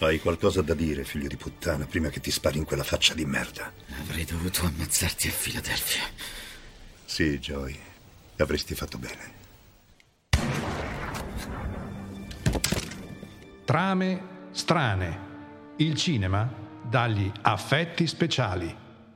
Hai qualcosa da dire, figlio di puttana, prima che ti spari in quella faccia di merda. Avrei dovuto ammazzarti a Filadelfia. Sì, Joy. Avresti fatto bene. Trame strane. Il cinema dagli affetti speciali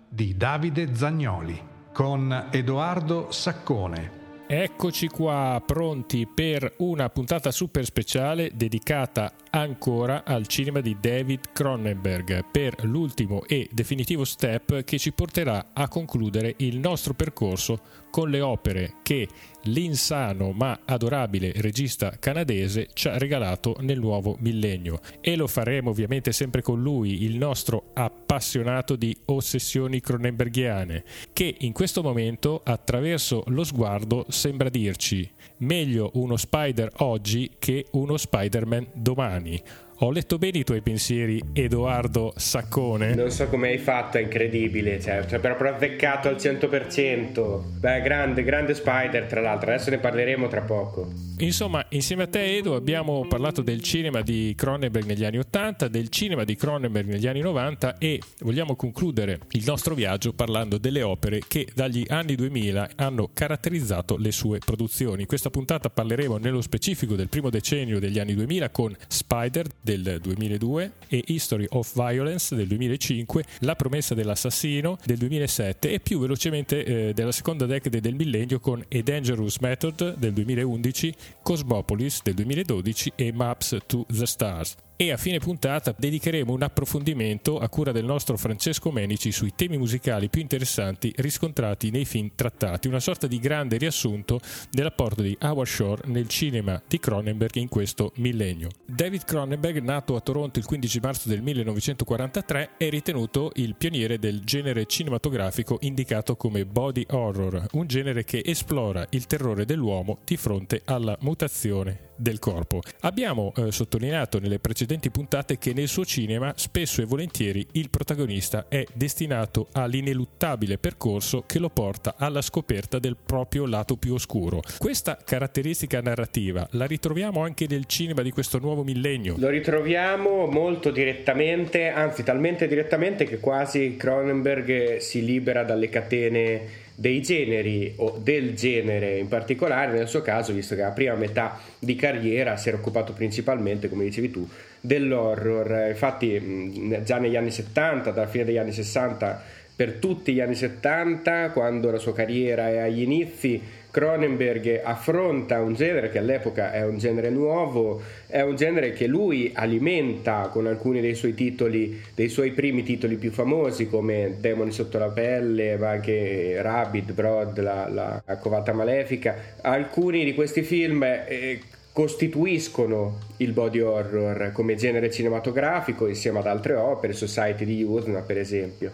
di Davide Zagnoli con Edoardo Saccone. Eccoci qua pronti per una puntata super speciale dedicata ancora al cinema di David Cronenberg per l'ultimo e definitivo step che ci porterà a concludere il nostro percorso con le opere che l'insano ma adorabile regista canadese ci ha regalato nel nuovo millennio e lo faremo ovviamente sempre con lui, il nostro appassionato di ossessioni cronenberghiane, che in questo momento attraverso lo sguardo sembra dirci meglio uno Spider oggi che uno Spider-Man domani. Ho letto bene i tuoi pensieri, Edoardo Saccone. Non so come hai fatto, è incredibile. Cioè, cioè proprio azzeccato al 100%. Beh, grande, grande Spider, tra l'altro. Adesso ne parleremo tra poco. Insomma, insieme a te, Edo, abbiamo parlato del cinema di Cronenberg negli anni 80, del cinema di Cronenberg negli anni 90 e vogliamo concludere il nostro viaggio parlando delle opere che dagli anni 2000 hanno caratterizzato le sue produzioni. In questa puntata parleremo nello specifico del primo decennio degli anni 2000 con Spider del 2002 e History of Violence del 2005, La promessa dell'assassino del 2007 e più velocemente eh, della seconda decade del millennio con A Dangerous Method del 2011, Cosmopolis del 2012 e Maps to the Stars e a fine puntata dedicheremo un approfondimento a cura del nostro Francesco Menici sui temi musicali più interessanti riscontrati nei film trattati, una sorta di grande riassunto dell'apporto di Howard Shore nel cinema di Cronenberg in questo millennio. David Cronenberg, nato a Toronto il 15 marzo del 1943, è ritenuto il pioniere del genere cinematografico indicato come body horror, un genere che esplora il terrore dell'uomo di fronte alla mutazione del corpo. Abbiamo eh, sottolineato nelle precedenti puntate che nel suo cinema spesso e volentieri il protagonista è destinato all'ineluttabile percorso che lo porta alla scoperta del proprio lato più oscuro. Questa caratteristica narrativa la ritroviamo anche nel cinema di questo nuovo millennio. Lo ritroviamo molto direttamente, anzi talmente direttamente che quasi Cronenberg si libera dalle catene dei generi o del genere in particolare, nel suo caso, visto che la prima metà di carriera si era occupato principalmente, come dicevi tu, dell'horror. Infatti già negli anni 70, dalla fine degli anni 60, per tutti gli anni 70, quando la sua carriera è agli inizi, Cronenberg affronta un genere che all'epoca è un genere nuovo, è un genere che lui alimenta con alcuni dei suoi titoli, dei suoi primi titoli più famosi come Demoni sotto la pelle, ma anche Rabbit, Broad, la, la covata malefica. Alcuni di questi film eh, costituiscono il body horror come genere cinematografico insieme ad altre opere, Society di Usna per esempio.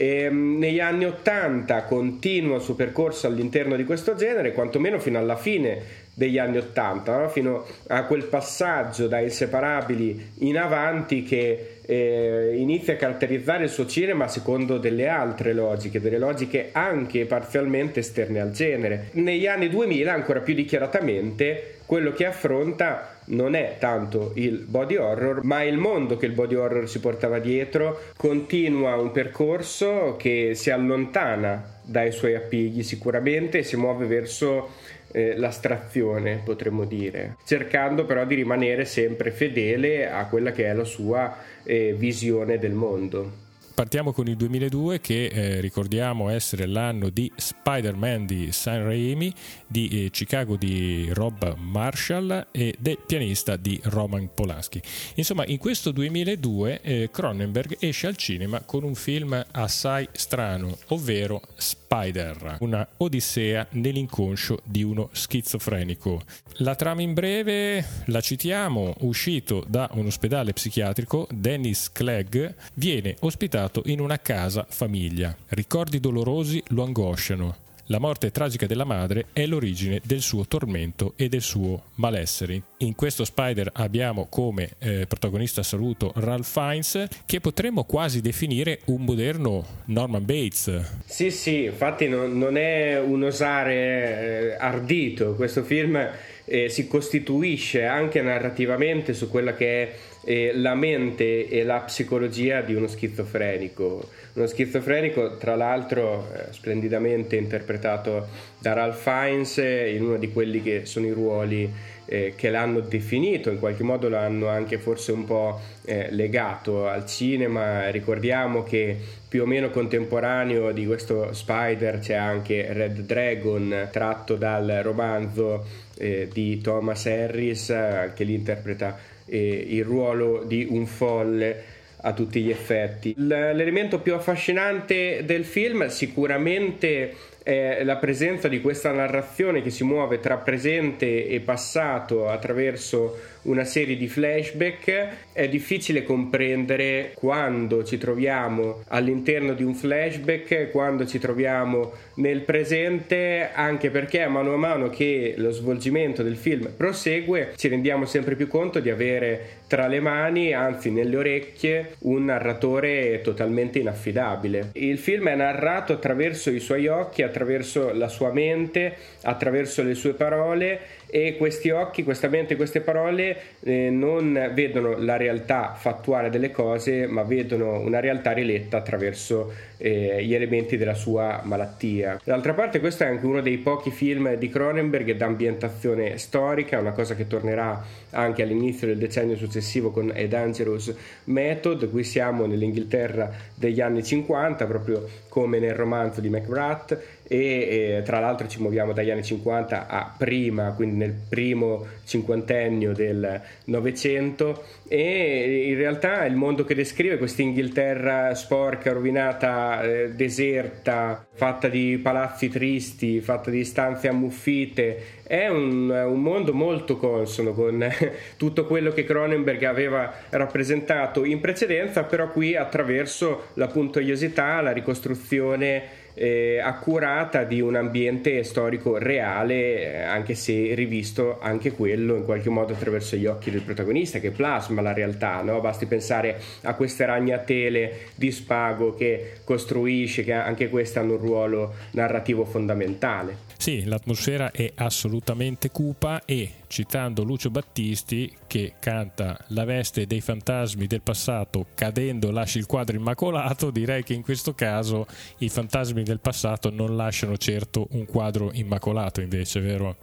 E, ehm, negli anni 80 continua il suo percorso all'interno di questo genere, quantomeno fino alla fine degli anni 80, no? fino a quel passaggio da inseparabili in avanti che eh, inizia a caratterizzare il suo cinema secondo delle altre logiche, delle logiche anche parzialmente esterne al genere. Negli anni 2000, ancora più dichiaratamente, quello che affronta non è tanto il body horror, ma il mondo che il body horror si portava dietro, continua un percorso che si allontana dai suoi appigli sicuramente e si muove verso eh, l'astrazione, potremmo dire, cercando però di rimanere sempre fedele a quella che è la sua eh, visione del mondo partiamo con il 2002 che eh, ricordiamo essere l'anno di Spider-Man di San Raimi, di eh, Chicago di Rob Marshall e del pianista di Roman Polanski. Insomma, in questo 2002 eh, Cronenberg esce al cinema con un film assai strano, ovvero Spider, una odissea nell'inconscio di uno schizofrenico. La trama in breve la citiamo, uscito da un ospedale psichiatrico, Dennis Clegg viene ospitato lasciato in una casa famiglia. Ricordi dolorosi lo angosciano. La morte tragica della madre è l'origine del suo tormento e del suo malessere. In questo Spider abbiamo come eh, protagonista assoluto Ralph Fiennes, che potremmo quasi definire un moderno Norman Bates. Sì, sì, infatti non, non è un osare eh, ardito. Questo film eh, si costituisce anche narrativamente su quella che è eh, la mente e la psicologia di uno schizofrenico. Uno schizofrenico, tra l'altro, eh, splendidamente interpretato da Ralph Fiennes in uno di quelli che sono i ruoli eh, che l'hanno definito, in qualche modo l'hanno anche forse un po' eh, legato al cinema. Ricordiamo che più o meno contemporaneo di questo Spider c'è anche Red Dragon tratto dal romanzo eh, di Thomas Harris che li interpreta eh, il ruolo di un folle a tutti gli effetti. L'elemento più affascinante del film sicuramente è la presenza di questa narrazione che si muove tra presente e passato attraverso una serie di flashback, è difficile comprendere quando ci troviamo all'interno di un flashback, quando ci troviamo nel presente, anche perché mano a mano che lo svolgimento del film prosegue ci rendiamo sempre più conto di avere tra le mani, anzi nelle orecchie, un narratore totalmente inaffidabile. Il film è narrato attraverso i suoi occhi, attraverso la sua mente, attraverso le sue parole e questi occhi, questa mente, queste parole eh, non vedono la realtà fattuale delle cose, ma vedono una realtà riletta attraverso eh, gli elementi della sua malattia. D'altra parte questo è anche uno dei pochi film di Cronenberg d'ambientazione storica, una cosa che tornerà anche all'inizio del decennio successivo con A Dangerous Method, qui siamo nell'Inghilterra degli anni 50, proprio come nel romanzo di McGrath e, e tra l'altro ci muoviamo dagli anni 50 a prima, quindi nel primo cinquantennio del Novecento. E in realtà il mondo che descrive questa Inghilterra sporca, rovinata, eh, deserta, fatta di palazzi tristi, fatta di stanze ammuffite, è un, un, mondo molto consono con tutto quello che Cronenberg aveva rappresentato in precedenza, però qui attraverso la puntoiosità, la ricostruzione eh, accurata di un ambiente storico reale, eh, anche se rivisto anche quello in qualche modo attraverso gli occhi del protagonista che plasma la realtà. No? Basti pensare a queste ragnatele di spago che costruisce, che anche queste hanno un ruolo narrativo fondamentale. Sì, l'atmosfera è assolutamente cupa e, citando Lucio Battisti, che canta La veste dei fantasmi del passato cadendo lascia il quadro immacolato, direi che in questo caso i fantasmi del passato non lasciano certo un quadro immacolato invece, vero?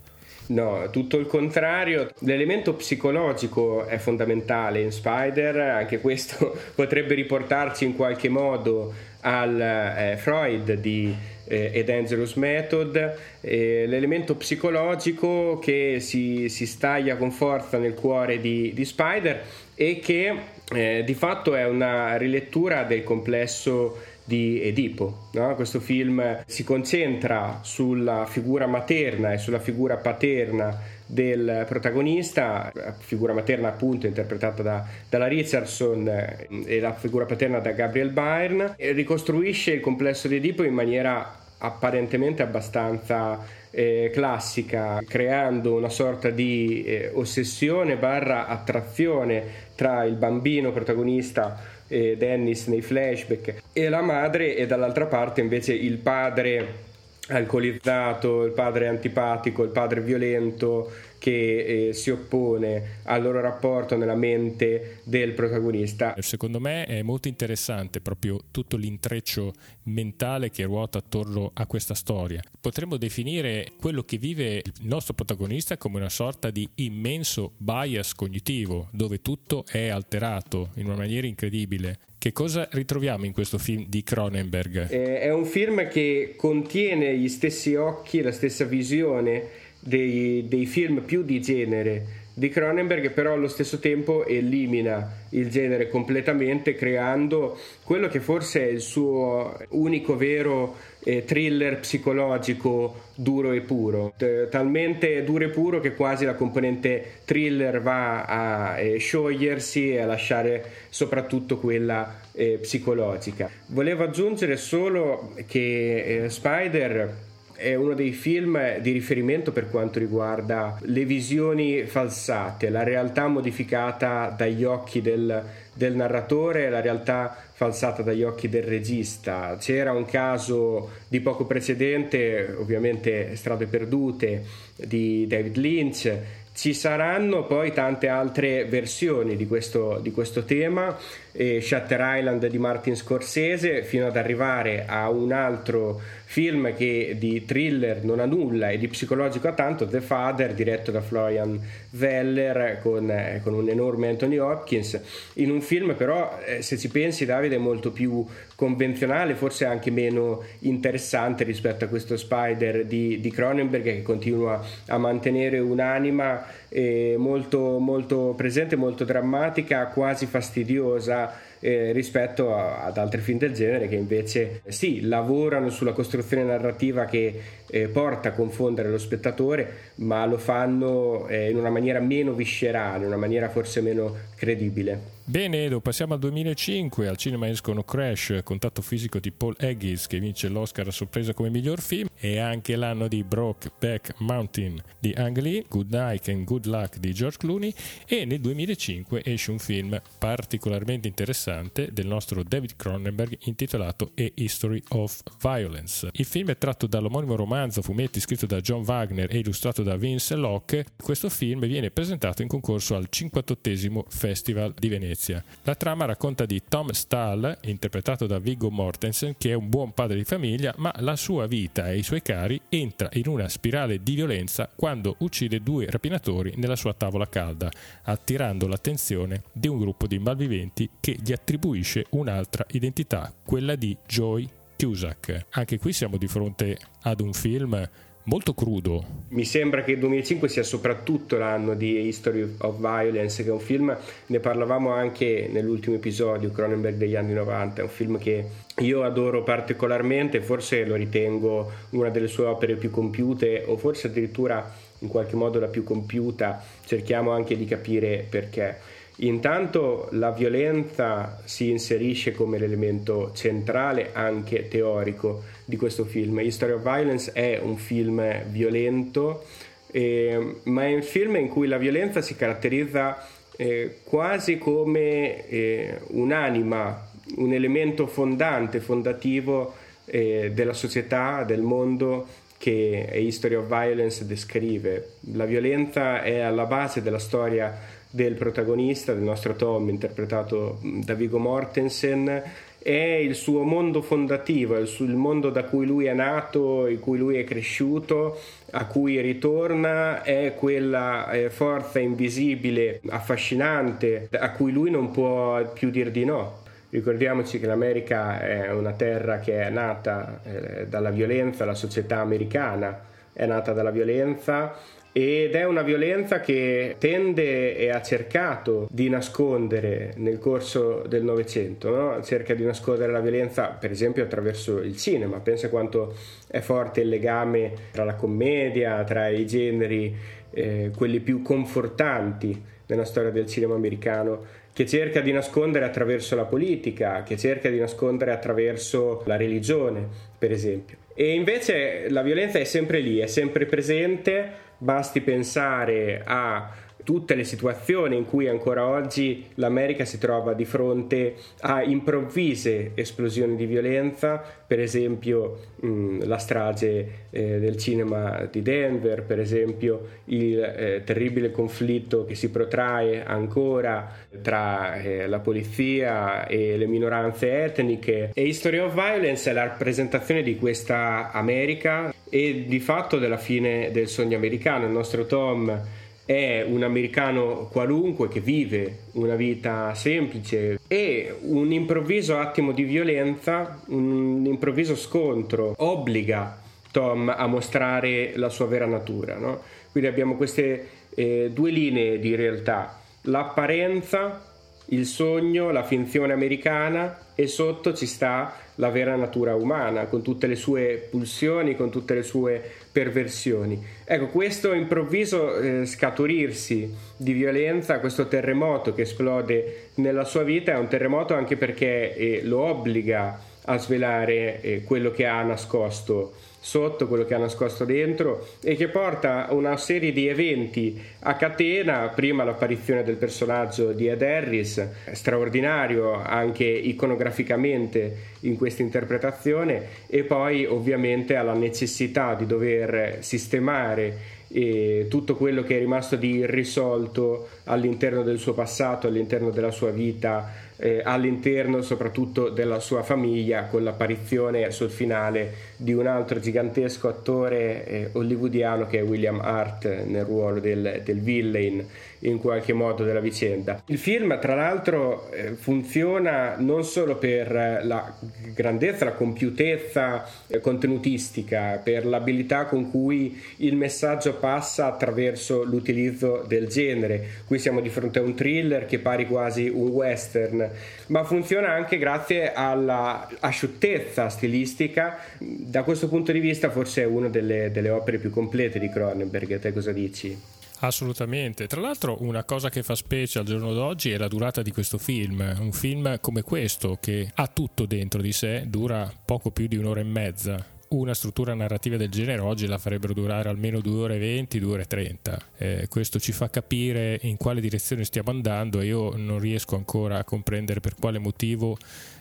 No, tutto il contrario. L'elemento psicologico è fondamentale in Spider, anche questo potrebbe riportarci in qualche modo al eh, Freud di eh, e Dangerous Method, eh, l'elemento psicologico che si, si, staglia con forza nel cuore di, di Spider e che eh, di fatto è una rilettura del complesso di Edipo. No? Questo film si concentra sulla figura materna e sulla figura paterna del protagonista, figura materna appunto interpretata da, dalla Richardson eh, e la figura paterna da Gabriel Byrne, ricostruisce il complesso di Edipo in maniera apparentemente abbastanza eh, classica, creando una sorta di eh, ossessione barra attrazione tra il bambino protagonista eh, Dennis nei flashback. E la madre e dall'altra parte invece il padre alcolizzato, il padre antipatico, il padre violento che eh, si oppone al loro rapporto nella mente del protagonista. Secondo me è molto interessante proprio tutto l'intreccio mentale che ruota attorno a questa storia. Potremmo definire quello che vive il nostro protagonista come una sorta di immenso bias cognitivo, dove tutto è alterato in una maniera incredibile. Che cosa ritroviamo in questo film di Cronenberg? Eh, è un film che contiene gli stessi occhi, la stessa visione dei, dei film più di genere di Cronenberg però allo stesso tempo elimina il genere completamente creando quello che forse è il suo unico vero eh, thriller psicologico duro e puro. T- talmente duro e puro che quasi la componente thriller va a eh, sciogliersi e a lasciare soprattutto quella eh, psicologica. Volevo aggiungere solo che eh, Spider è uno dei film di riferimento per quanto riguarda le visioni falsate, la realtà modificata dagli occhi del, del narratore, la realtà falsata dagli occhi del regista. C'era un caso di poco precedente, ovviamente Strade perdute, di David Lynch. Ci saranno poi tante altre versioni di questo, di questo tema e Shutter Island di Martin Scorsese fino ad arrivare a un altro film che di thriller non ha nulla e di psicologico ha tanto, The Father diretto da Florian Weller con, eh, con un enorme Anthony Hopkins. In un film però eh, se ci pensi Davide è molto più convenzionale forse anche meno interessante rispetto a questo Spider di, Cronenberg che continua a mantenere un'anima eh, molto, molto presente, molto drammatica, quasi fastidiosa eh, rispetto a, ad altri film del genere che invece sì, lavorano sulla costruzione narrativa che eh, porta a confondere lo spettatore, ma lo fanno eh, in una maniera meno viscerale, in una maniera forse meno credibile. Bene Edo, passiamo al 2005, al cinema escono Crash, contatto fisico di Paul Haggis che vince l'Oscar a sorpresa come miglior film e anche l'anno di Brokeback Mountain di Ang Lee, Good Night and Good Luck di George Clooney e nel 2005 esce un film particolarmente interessante del nostro David Cronenberg intitolato A History of Violence. Il film è tratto dall'omonimo romanzo fumetti scritto da John Wagner e illustrato da Vince Locke. Questo film viene presentato in concorso al 58 Festival di Venezia Venezia. La trama racconta di Tom Stahl, interpretato da Viggo Mortensen, che è un buon padre di famiglia, ma la sua vita e i suoi cari entra in una spirale di violenza quando uccide due rapinatori nella sua tavola calda, attirando l'attenzione di un gruppo di malviventi che gli attribuisce un'altra identità, quella di Joy Cusack. Anche qui siamo di fronte ad un film molto crudo. Mi sembra che il 2005 sia soprattutto l'anno di History of Violence, che è un film, ne parlavamo anche nell'ultimo episodio, Cronenberg degli anni 90, è un film che io adoro particolarmente, forse lo ritengo una delle sue opere più compiute o forse addirittura in qualche modo la più compiuta, cerchiamo anche di capire perché. Intanto la violenza si inserisce come l'elemento centrale anche teorico di questo film. History of Violence è un film violento, eh, ma è un film in cui la violenza si caratterizza eh, quasi come eh, un'anima, un elemento fondante, fondativo eh, della società, del mondo che History of Violence descrive. La violenza è alla base della storia del protagonista, del nostro Tom, interpretato da Vigo Mortensen, è il suo mondo fondativo, il, suo, il mondo da cui lui è nato, in cui lui è cresciuto, a cui ritorna, è quella eh, forza invisibile, affascinante, a cui lui non può più dir di no. Ricordiamoci che l'America è una terra che è nata eh, dalla violenza, la società americana è nata dalla violenza ed è una violenza che tende e ha cercato di nascondere nel corso del Novecento, no? cerca di nascondere la violenza per esempio attraverso il cinema, pensa quanto è forte il legame tra la commedia, tra i generi, eh, quelli più confortanti nella storia del cinema americano, che cerca di nascondere attraverso la politica, che cerca di nascondere attraverso la religione, per esempio. E invece la violenza è sempre lì, è sempre presente Basti pensare a tutte le situazioni in cui ancora oggi l'America si trova di fronte a improvvise esplosioni di violenza, per esempio mh, la strage eh, del cinema di Denver, per esempio il eh, terribile conflitto che si protrae ancora tra eh, la polizia e le minoranze etniche. E History of Violence è la rappresentazione di questa America e di fatto della fine del sogno americano. Il nostro Tom è un americano qualunque che vive una vita semplice e un improvviso attimo di violenza, un improvviso scontro obbliga Tom a mostrare la sua vera natura. No? Quindi abbiamo queste eh, due linee di realtà, l'apparenza, il sogno, la finzione americana e sotto ci sta la vera natura umana, con tutte le sue pulsioni, con tutte le sue perversioni. Ecco, questo improvviso eh, scaturirsi di violenza, questo terremoto che esplode nella sua vita, è un terremoto anche perché eh, lo obbliga a svelare eh, quello che ha nascosto sotto, quello che ha nascosto dentro e che porta una serie di eventi a catena, prima l'apparizione del personaggio di Ed Harris, straordinario anche iconograficamente in questa interpretazione e poi ovviamente alla necessità di dover sistemare e tutto quello che è rimasto di irrisolto all'interno del suo passato, all'interno della sua vita eh, all'interno soprattutto della sua famiglia con l'apparizione sul finale di un altro gigantesco attore eh, hollywoodiano che è William Hart nel ruolo del, del villain in qualche modo della vicenda. Il film tra l'altro eh, funziona non solo per la grandezza, la compiutezza eh, contenutistica, per l'abilità con cui il messaggio passa attraverso l'utilizzo del genere. Qui siamo di fronte a un thriller che pari quasi un western, ma funziona anche grazie alla asciuttezza stilistica. Da questo punto di vista forse è una delle, delle opere più complete di Cronenberg, te cosa dici? Assolutamente. Tra l'altro una cosa che fa specie al giorno d'oggi è la durata di questo film. Un film come questo che ha tutto dentro di sé, dura poco più di un'ora e mezza. Una struttura narrativa del genere oggi la farebbero durare almeno 2 ore e 20, 2 ore e 30. Eh, questo ci fa capire in quale direzione stiamo andando e io non riesco ancora a comprendere per quale motivo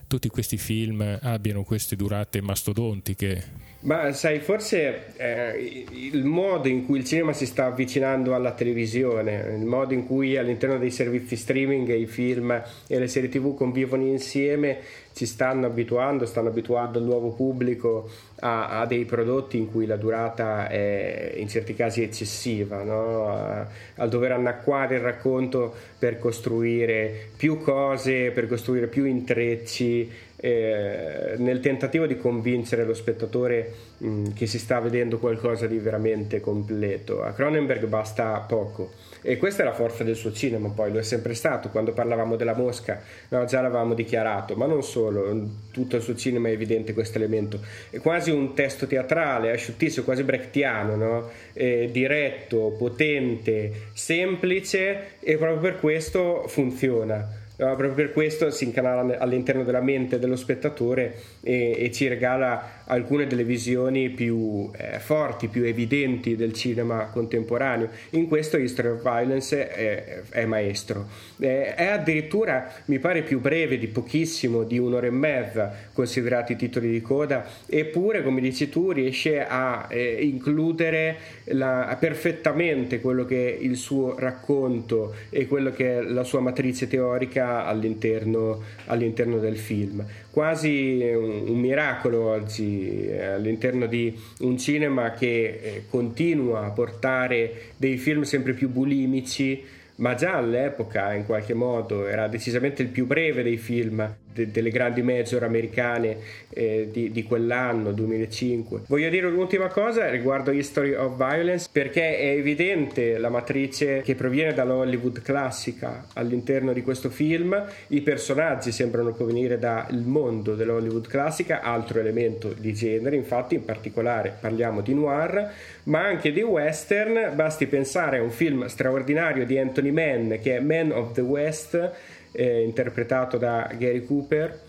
tutti questi film abbiano queste durate mastodontiche ma sai, forse eh, il modo in cui il cinema si sta avvicinando alla televisione, il modo in cui all'interno dei servizi streaming i film e le serie tv convivono insieme, ci stanno abituando, stanno abituando il nuovo pubblico a, a dei prodotti in cui la durata è in certi casi eccessiva, no? a, a dover annacquare il racconto per costruire più cose, per costruire più intrecci eh, nel tentativo di convincere lo spettatore mh, mm, che si sta vedendo qualcosa di veramente completo. A Cronenberg basta poco e questa è la forza del suo cinema, poi lo è sempre stato. Quando parlavamo della Mosca, no, già l'avevamo dichiarato, ma non solo, tutto il suo cinema è evidente questo elemento. È quasi un testo teatrale, asciuttissimo, quasi brechtiano, no? diretto, potente, semplice e proprio per questo funziona proprio per questo si incanala all'interno della mente dello spettatore e, e ci regala alcune delle visioni più eh, forti, più evidenti del cinema contemporaneo. In questo History of Violence è, è maestro. Eh, è addirittura, mi pare, più breve di pochissimo, di un'ora e mezza, considerati i titoli di coda, eppure, come dici tu, riesce a eh, includere la, perfettamente quello che è il suo racconto e quello che è la sua matrice teorica all'interno, all'interno del film. Quasi un, un miracolo oggi eh, all'interno di un cinema che eh, continua a portare dei film sempre più bulimici ma già all'epoca in qualche modo era decisamente il più breve dei film de- delle grandi major americane eh, di-, di, quell'anno, 2005. Voglio dire un'ultima cosa riguardo History of Violence perché è evidente la matrice che proviene dalla Hollywood classica all'interno di questo film, i personaggi sembrano provenire dal mondo dell'Hollywood classica, altro elemento di genere, infatti in particolare parliamo di noir, ma anche di western, basti pensare a un film straordinario di Anthony Mann che è Man of the West eh, interpretato da Gary Cooper,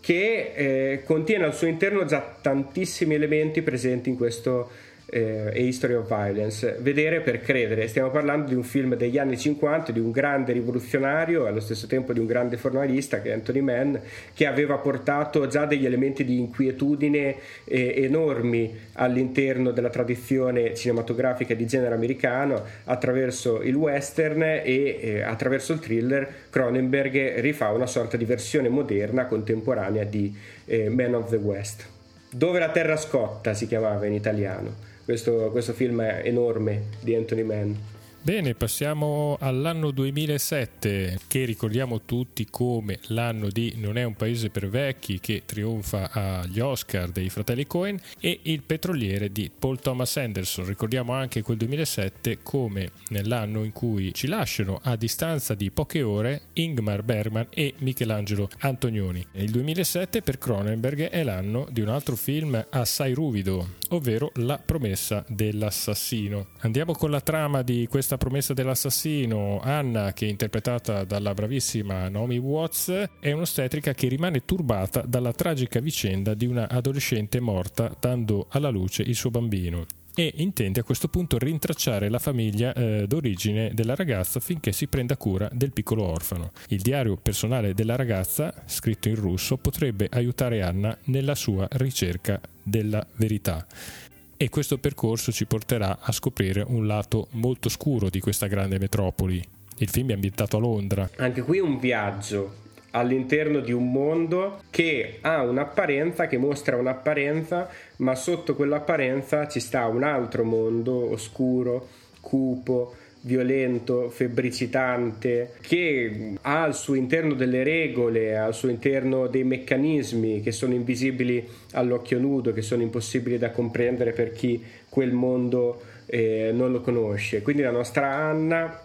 che eh, contiene al suo interno già tantissimi elementi presenti in questo eh, A History of Violence, vedere per credere. Stiamo parlando di un film degli anni 50, di un grande rivoluzionario, allo stesso tempo di un grande formalista che è Anthony Mann, che aveva portato già degli elementi di inquietudine eh, enormi all'interno della tradizione cinematografica di genere americano attraverso il western e eh, attraverso il thriller Cronenberg rifà una sorta di versione moderna, contemporanea di eh, Man of the West. Dove la terra scotta si chiamava in italiano questo, questo film enorme di Anthony Mann. Bene, passiamo all'anno 2007 che ricordiamo tutti come l'anno di Non è un paese per vecchi che trionfa agli Oscar dei fratelli Cohen e Il petroliere di Paul Thomas Anderson. Ricordiamo anche quel 2007 come nell'anno in cui ci lasciano a distanza di poche ore Ingmar Bergman e Michelangelo Antonioni. Il 2007 per Cronenberg è l'anno di un altro film assai ruvido, ovvero La promessa dell'assassino. Andiamo con la trama di questa questa promessa dell'assassino, Anna, che è interpretata dalla bravissima Naomi Watts, è un'ostetrica che rimane turbata dalla tragica vicenda di una adolescente morta dando alla luce il suo bambino e intende a questo punto rintracciare la famiglia eh, d'origine della ragazza finché si prenda cura del piccolo orfano. Il diario personale della ragazza, scritto in russo, potrebbe aiutare Anna nella sua ricerca della verità. E questo percorso ci porterà a scoprire un lato molto scuro di questa grande metropoli. Il film è ambientato a Londra. Anche qui un viaggio all'interno di un mondo che ha un'apparenza, che mostra un'apparenza, ma sotto quell'apparenza ci sta un altro mondo oscuro, cupo, violento, febbricitante, che ha al suo interno delle regole, al suo interno dei meccanismi che sono invisibili all'occhio nudo, che sono impossibili da comprendere per chi quel mondo eh, non lo conosce. Quindi la nostra Anna,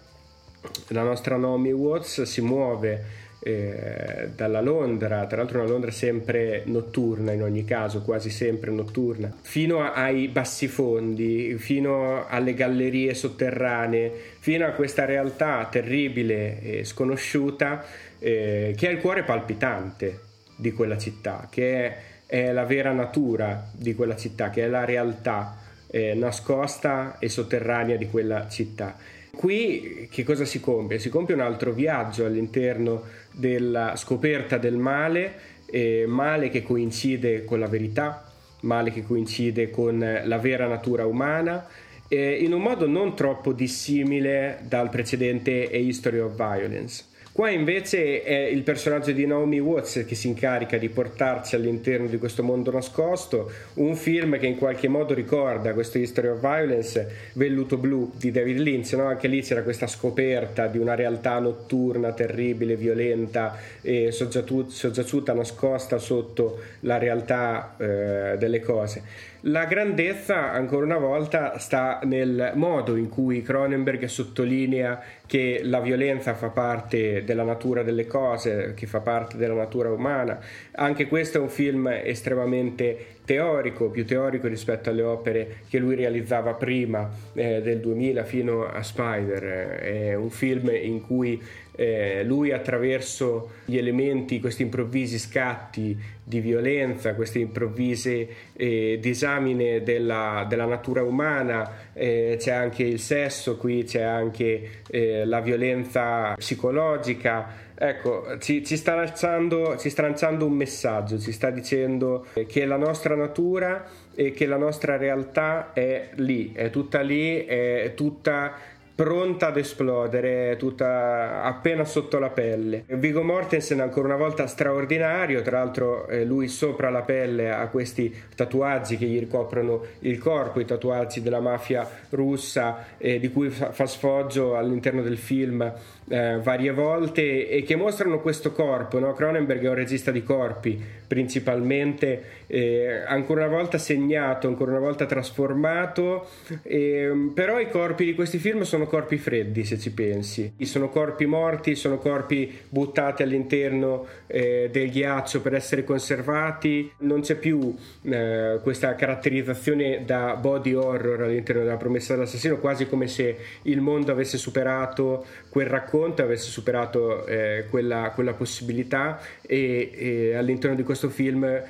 la nostra Naomi Watts si muove eh, dalla Londra, tra l'altro una Londra sempre notturna in ogni caso, quasi sempre notturna, fino ai bassifondi, fino alle gallerie sotterranee, fino a questa realtà terribile e sconosciuta eh, che è il cuore palpitante di quella città, che è, è, la vera natura di quella città, che è la realtà eh, nascosta e sotterranea di quella città. Qui che cosa si compie? Si compie un altro viaggio all'interno della scoperta del male, eh, male che coincide con la verità, male che coincide con la vera natura umana, eh, in un modo non troppo dissimile dal precedente A History of Violence. Qua invece è il personaggio di Naomi Watts che si incarica di portarci all'interno di questo mondo nascosto, un film che in qualche modo ricorda questo History of Violence, Velluto Blu di David Lynch, no? anche lì c'era questa scoperta di una realtà notturna, terribile, violenta e soggiaciuta, nascosta sotto la realtà eh, delle cose. La grandezza, ancora una volta, sta nel modo in cui Cronenberg sottolinea che la violenza fa parte della natura delle cose, che fa parte della natura umana. Anche questo è un film estremamente teorico, più teorico rispetto alle opere che lui realizzava prima eh, del 2000 fino a Spider. È un film in cui eh, lui attraverso gli elementi, questi improvvisi scatti di violenza, queste improvvise eh, disamine della, della, natura umana, eh, c'è anche il sesso, qui c'è anche eh, la violenza psicologica, Ecco, ci, ci, sta lanciando, ci sta lanciando un messaggio, ci sta dicendo che la nostra natura e che la nostra realtà è lì, è tutta lì, è tutta pronta ad esplodere, tutta appena sotto la pelle. Vigo Mortensen ancora una volta straordinario, tra l'altro eh, lui sopra la pelle ha questi tatuaggi che gli ricoprono il corpo, i tatuaggi della mafia russa eh, di cui fa, fa sfoggio all'interno del film eh, varie volte e che mostrano questo corpo. No? Cronenberg è un regista di corpi principalmente, eh, ancora una volta segnato, ancora una volta trasformato, eh, però i corpi di questi film sono corpi freddi se ci pensi, sono corpi morti, sono corpi buttati all'interno eh, del ghiaccio per essere conservati, non c'è più eh, questa caratterizzazione da body horror all'interno della promessa dell'assassino, quasi come se il mondo avesse superato quel racconto, avesse superato eh, quella, quella, possibilità e, e all'interno di questo film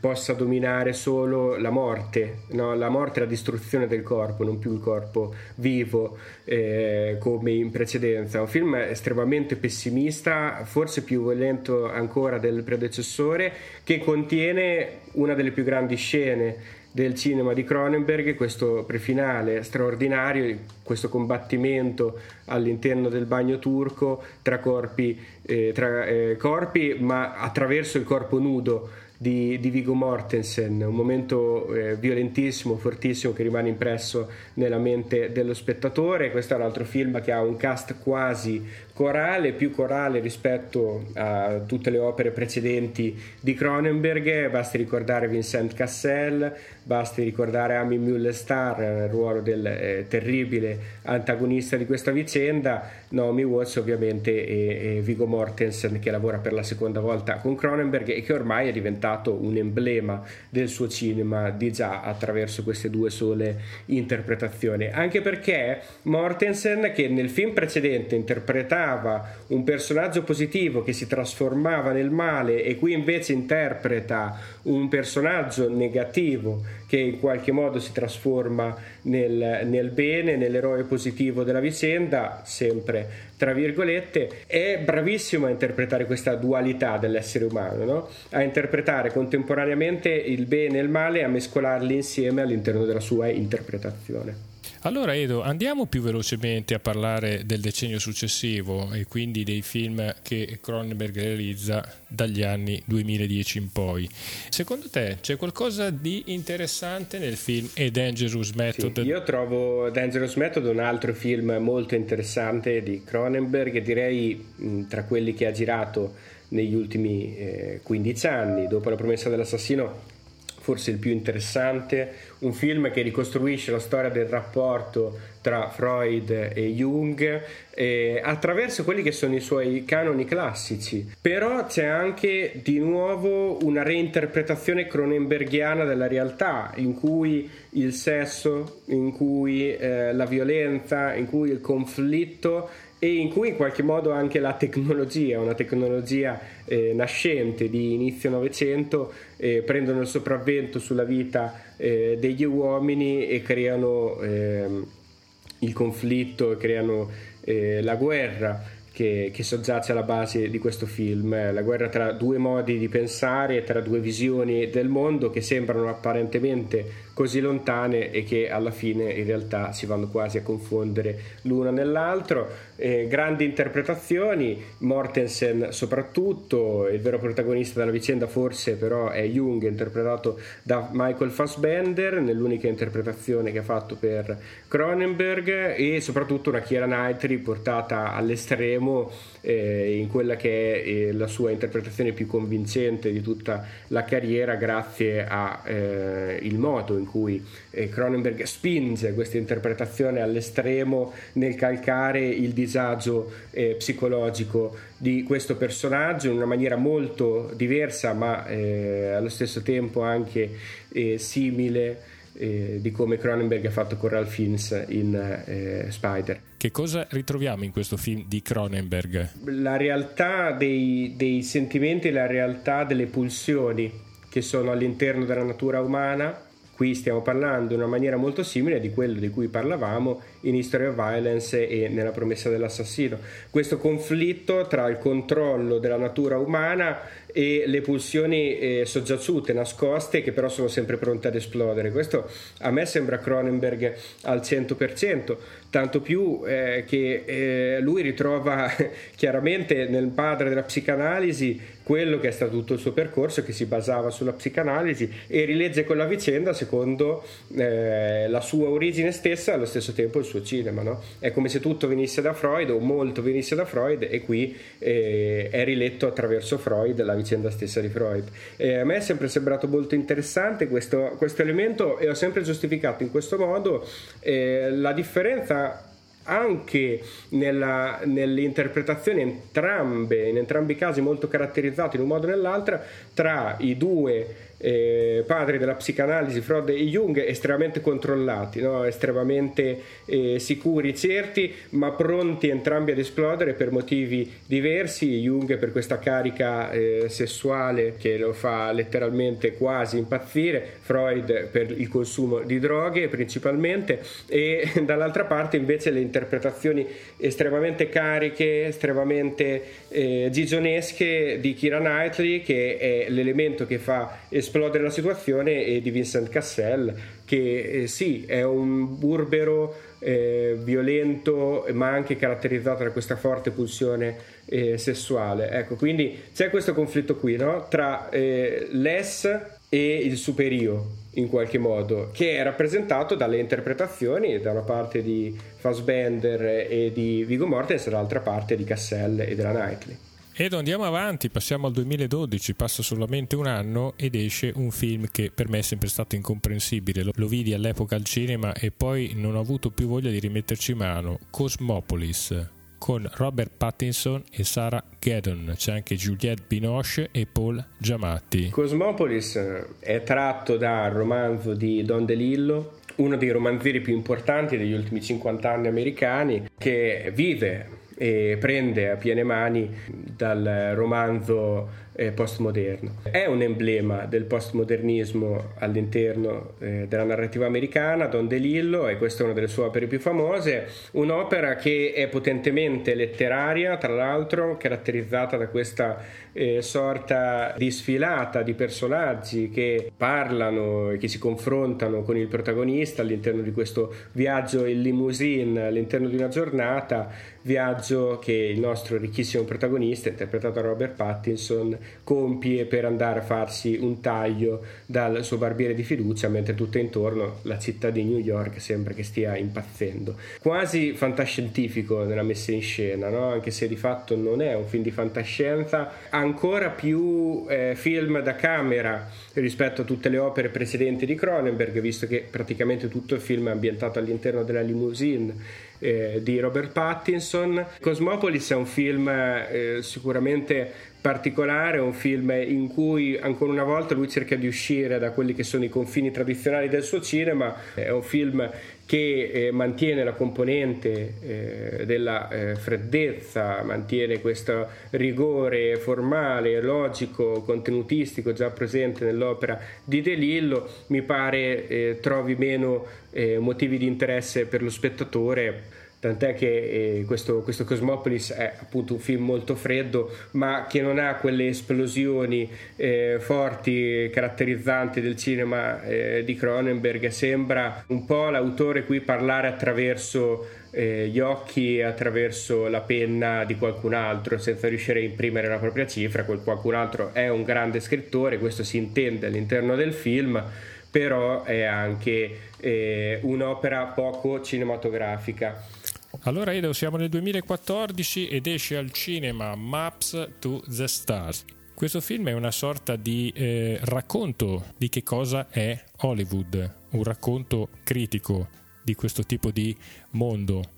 possa dominare solo la morte, no? la morte e la distruzione del corpo, non più il corpo vivo eh, come in precedenza. Un film estremamente pessimista, forse più violento ancora del predecessore, che contiene una delle più grandi scene del cinema di Cronenberg, questo prefinale straordinario, questo combattimento all'interno del bagno turco tra corpi, eh, tra, eh, corpi ma attraverso il corpo nudo di, di Vigo Mortensen, un momento eh, violentissimo, fortissimo che rimane impresso nella mente dello spettatore. Questo è un altro film che ha un cast quasi corale, più corale rispetto a tutte le opere precedenti di Cronenberg, basti ricordare Vincent Cassel, basti ricordare Amy Muller-Starr nel ruolo del eh, terribile antagonista di questa vicenda, Naomi Watts ovviamente e, e Vigo Mortensen che lavora per la seconda volta con Cronenberg e che ormai è diventato un emblema del suo cinema di già attraverso queste due sole interpretazioni, anche perché Mortensen che nel film precedente interpretava interpretava un personaggio positivo che si trasformava nel male e qui invece interpreta un personaggio negativo che in qualche modo si trasforma nel, nel bene, nell'eroe positivo della vicenda, sempre tra virgolette, è bravissimo a interpretare questa dualità dell'essere umano, no? a interpretare contemporaneamente il bene e il male e a mescolarli insieme all'interno della sua interpretazione. Allora Edo, andiamo più velocemente a parlare del decennio successivo e quindi dei film che Cronenberg realizza dagli anni 2010 in poi. Secondo te c'è qualcosa di interessante nel film A Dangerous Method? Sì, io trovo Dangerous Method un altro film molto interessante di Cronenberg, direi tra quelli che ha girato negli ultimi eh, 15 anni, dopo la promessa dell'assassino forse il più interessante, un film che ricostruisce la storia del rapporto tra Freud e Jung eh, attraverso quelli che sono i suoi canoni classici. Però c'è anche di nuovo una reinterpretazione cronenberghiana della realtà, in cui il sesso, in cui eh, la violenza, in cui il conflitto e in cui in qualche modo anche la tecnologia, una tecnologia eh, nascente di inizio Novecento, eh, prendono il sopravvento sulla vita eh, degli uomini e creano ehm, il conflitto, creano eh, la guerra. Che, che, soggiace alla base di questo film, la guerra tra due modi di pensare, tra due visioni del mondo che sembrano apparentemente così lontane e che alla fine in realtà si vanno quasi a confondere l'una nell'altro. Eh, grandi interpretazioni, Mortensen soprattutto, il vero protagonista della vicenda forse però è Jung, interpretato da Michael Fassbender, nell'unica interpretazione che ha fatto per Cronenberg e soprattutto una Kiera Knightley portata all'estremo eh, in quella che è eh, la sua interpretazione più convincente di tutta la carriera grazie al eh, modo in cui eh, Cronenberg spinge questa interpretazione all'estremo nel calcare il disagio eh, psicologico di questo personaggio in una maniera molto diversa ma eh, allo stesso tempo anche simile eh, di come Cronenberg ha fatto con Ralph Fiennes in eh, Spider. Che cosa ritroviamo in questo film di Cronenberg? La realtà dei, dei sentimenti, la realtà delle pulsioni che sono all'interno della natura umana Qui stiamo parlando in una maniera molto simile di quello di cui parlavamo in History of Violence e nella promessa dell'assassino. Questo conflitto tra il controllo della natura umana e le pulsioni eh, soggiaciute, nascoste, che però sono sempre pronte ad esplodere. Questo a me sembra Cronenberg al 100%, tanto più eh, che eh, lui ritrova chiaramente nel padre della psicanalisi quello che è stato tutto il suo percorso che si basava sulla psicanalisi e rilegge quella vicenda secondo eh, la sua origine stessa e allo stesso tempo il suo cinema no? è come se tutto venisse da Freud o molto venisse da Freud e qui eh, è riletto attraverso Freud la vicenda stessa di Freud a me è sempre sembrato molto interessante questo, questo elemento e ho sempre giustificato in questo modo eh, la differenza anche nella, nelle interpretazioni entrambe, in entrambi i casi molto caratterizzate in un modo o nell'altro, tra i due eh, padri della psicanalisi, Freud e Jung, estremamente controllati, no? estremamente eh, sicuri, certi, ma pronti entrambi ad esplodere per motivi diversi. Jung per questa carica eh, sessuale che lo fa letteralmente quasi impazzire, Freud per il consumo di droghe principalmente e dall'altra parte invece le interpretazioni estremamente cariche, estremamente eh, gigionesche di Kira Knightley che è l'elemento che fa esplodere esplodere la situazione e di Vincent Cassel che eh, sì è un burbero eh, violento ma anche caratterizzato da questa forte pulsione eh, sessuale ecco quindi c'è questo conflitto qui no? tra eh, Les e il superio in qualche modo, che è rappresentato dalle interpretazioni da una parte di Fassbender e di Vigo Mortensen, dall'altra parte di Cassell e della Knightley. Ed andiamo avanti, passiamo al 2012, passa solamente un anno ed esce un film che per me è sempre stato incomprensibile. Lo, lo vidi all'epoca al cinema e poi non ho avuto più voglia di rimetterci mano. Cosmopolis con Robert Pattinson e Sarah Gaddon. C'è anche Juliette Binoche e Paul Giamatti. Cosmopolis è tratto dal romanzo di Don DeLillo, uno dei romanzieri più importanti degli ultimi 50 anni americani, che vive e prende a piene mani dal romanzo eh, postmoderno. È un emblema del postmodernismo all'interno eh, della narrativa americana, Don DeLillo, e questa è una delle sue opere più famose, un'opera che è potentemente letteraria, tra l'altro caratterizzata da questa eh, sorta di sfilata di personaggi che parlano e che si confrontano con il protagonista all'interno di questo viaggio in limousine all'interno di una giornata, viaggio che il nostro ricchissimo protagonista, interpretato da Robert Pattinson, compie per andare a farsi un taglio dal suo barbiere di fiducia, mentre tutto intorno la città di New York sembra che stia impazzendo. Quasi fantascientifico nella messa in scena, no? anche se di fatto non è un film di fantascienza, ancora più eh, film da camera rispetto a tutte le opere precedenti di Cronenberg, visto che praticamente tutto il film è ambientato all'interno della limousine eh, di Robert Pattinson. Cosmopolis è un film eh, sicuramente particolare, un film in cui ancora una volta lui cerca di uscire da quelli che sono i confini tradizionali del suo cinema, è un film che eh, mantiene la componente eh, della eh, freddezza, mantiene questo rigore formale, logico, contenutistico già presente nell'opera di De Lillo, mi pare eh, trovi meno eh, motivi di interesse per lo spettatore tant'è che eh, questo, questo, Cosmopolis è appunto un film molto freddo ma che non ha quelle esplosioni eh, forti caratterizzanti del cinema eh, di Cronenberg. Sembra un po' l'autore qui parlare attraverso eh, gli occhi attraverso la penna di qualcun altro senza riuscire a imprimere la propria cifra. Quel qualcun altro è un grande scrittore questo si intende all'interno del film però è anche eh, un'opera poco cinematografica allora Edo, siamo nel 2014 ed esce al cinema Maps to the Stars. Questo film è una sorta di eh, racconto di che cosa è Hollywood, un racconto critico di questo tipo di mondo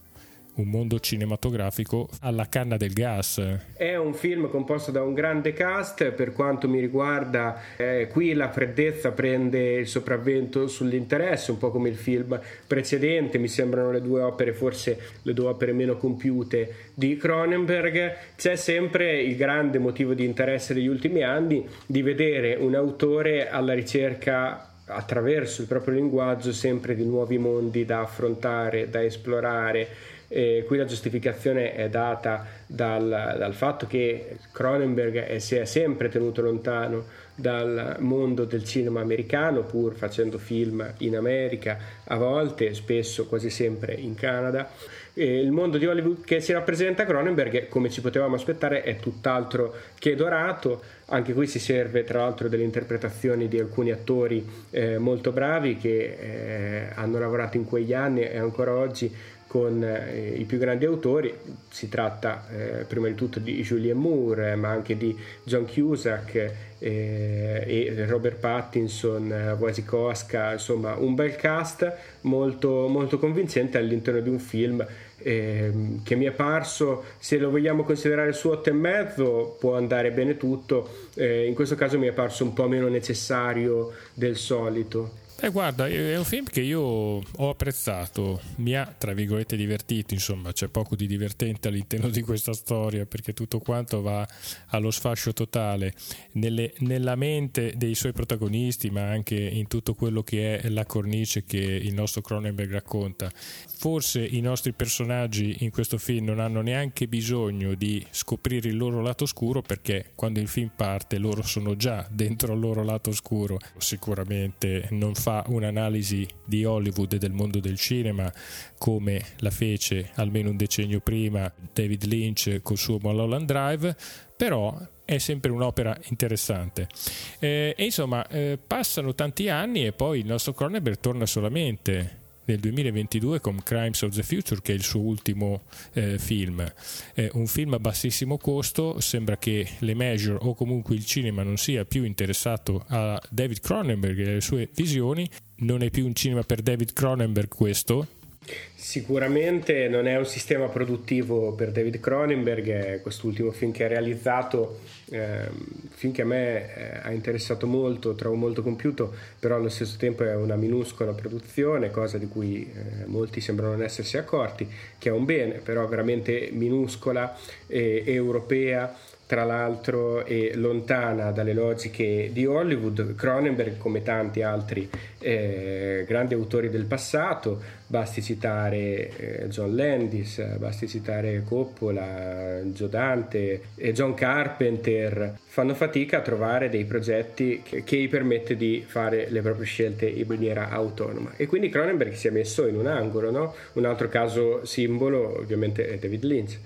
un mondo cinematografico alla canna del gas. È un film composto da un grande cast, per quanto mi riguarda eh, qui la freddezza prende il sopravvento sull'interesse, un po' come il film precedente, mi sembrano le due opere, forse le due opere meno compiute di Cronenberg. C'è sempre il grande motivo di interesse degli ultimi anni di vedere un autore alla ricerca attraverso il proprio linguaggio sempre di nuovi mondi da affrontare, da esplorare e qui la giustificazione è data dal, dal fatto che Cronenberg si è sempre tenuto lontano dal mondo del cinema americano, pur facendo film in America, a volte, spesso, quasi sempre in Canada. E il mondo di Hollywood che si rappresenta a Cronenberg, come ci potevamo aspettare, è tutt'altro che dorato. Anche qui si serve tra l'altro delle interpretazioni di alcuni attori eh, molto bravi che eh, hanno lavorato in quegli anni e ancora oggi con eh, i più grandi autori, si tratta eh, prima di tutto di Julian Moore, ma anche di John Cusack eh, e Robert Pattinson, eh, Wasikowska, insomma un bel cast molto, molto convincente all'interno di un film ehm, che mi è parso, se lo vogliamo considerare su 8 e mezzo, può andare bene tutto, eh, in questo caso mi è parso un po' meno necessario del solito. Eh, guarda, è un film che io ho apprezzato, mi ha tra virgolette divertito, insomma, c'è poco di divertente all'interno di questa storia perché tutto quanto va allo sfascio totale nelle, nella mente dei suoi protagonisti, ma anche in tutto quello che è la cornice che il nostro Cronenberg racconta. Forse i nostri personaggi in questo film non hanno neanche bisogno di scoprire il loro lato oscuro perché quando il film parte loro sono già dentro il loro lato oscuro. Sicuramente non fa fa un'analisi di Hollywood e del mondo del cinema come la fece almeno un decennio prima David Lynch col suo Mulholland Drive però è sempre un'opera interessante. Eh, e insomma, eh, passano tanti anni e poi il nostro Cronenberg torna solamente nel 2022 con Crimes of the Future, che è il suo ultimo eh, film. È un film a bassissimo costo, sembra che le major o comunque il cinema non sia più interessato a David Cronenberg e alle sue visioni. Non è più un cinema per David Cronenberg questo, Sicuramente non è un sistema produttivo per David Cronenberg, quest'ultimo film che ha realizzato, eh, film che a me eh, ha interessato molto, trovo molto compiuto, però allo stesso tempo è una minuscola produzione, cosa di cui eh, molti sembrano non essersi accorti, che è un bene, però veramente minuscola e europea tra l'altro è lontana dalle logiche di Hollywood. Cronenberg, come tanti altri eh, grandi autori del passato, basti citare eh, John Landis, basti citare Coppola, Joe Dante John Carpenter, fanno fatica a trovare dei progetti che, che gli permette di fare le proprie scelte in maniera autonoma. E quindi Cronenberg si è messo in un angolo, no? un altro caso simbolo ovviamente è David Lynch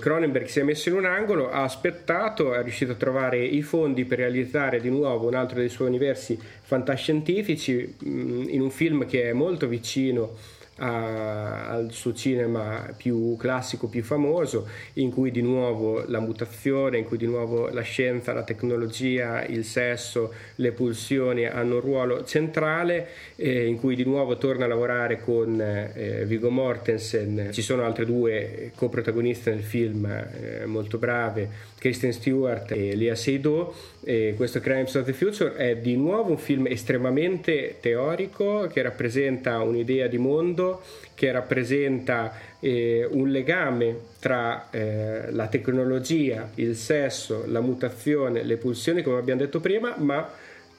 Cronenberg si è messo in un angolo, ha aspettato, è riuscito a trovare i fondi per realizzare di nuovo un altro dei suoi universi fantascientifici mm, in un film che è molto vicino a, al suo cinema più classico, più famoso, in cui di nuovo la mutazione, in cui di nuovo la scienza, la tecnologia, il sesso, le pulsioni hanno un ruolo centrale, eh, in cui di nuovo torna a lavorare con eh, Viggo Mortensen. Ci sono altre due coprotagoniste nel film eh, molto brave, Kristen Stewart e Lia Seydoux. E questo Crimes of the Future è di nuovo un film estremamente teorico che rappresenta un'idea di mondo, che rappresenta eh, un legame tra eh, la tecnologia, il sesso, la mutazione, le pulsioni, come abbiamo detto prima, ma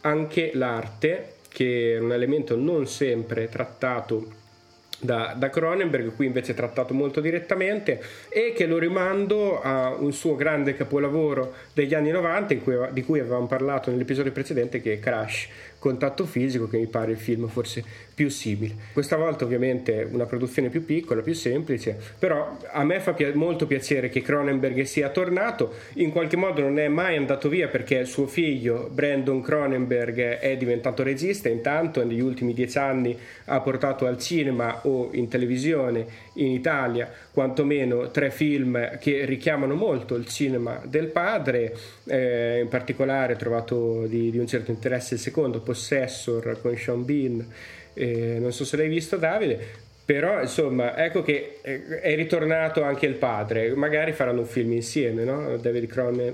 anche l'arte, che è un elemento non sempre trattato da, da, Cronenberg, qui invece trattato molto direttamente, e che lo rimando a un suo grande capolavoro degli anni 90, cui, di cui avevamo parlato nell'episodio precedente, che è Crash, Contatto fisico, che mi pare il film forse più simile. Questa volta ovviamente una produzione più piccola, più semplice, però a me fa pi- molto piacere che Cronenberg sia tornato, in qualche modo non è mai andato via perché suo figlio Brandon Cronenberg è diventato regista, intanto negli ultimi dieci anni ha portato al cinema o in televisione in Italia quantomeno tre film che richiamano molto il cinema del padre, eh, in particolare ho trovato di, di un certo interesse il secondo, Possessor con Sean Bean. Eh, non so se l'hai visto Davide, però insomma ecco che eh, è ritornato anche il padre, magari faranno un film insieme, no? David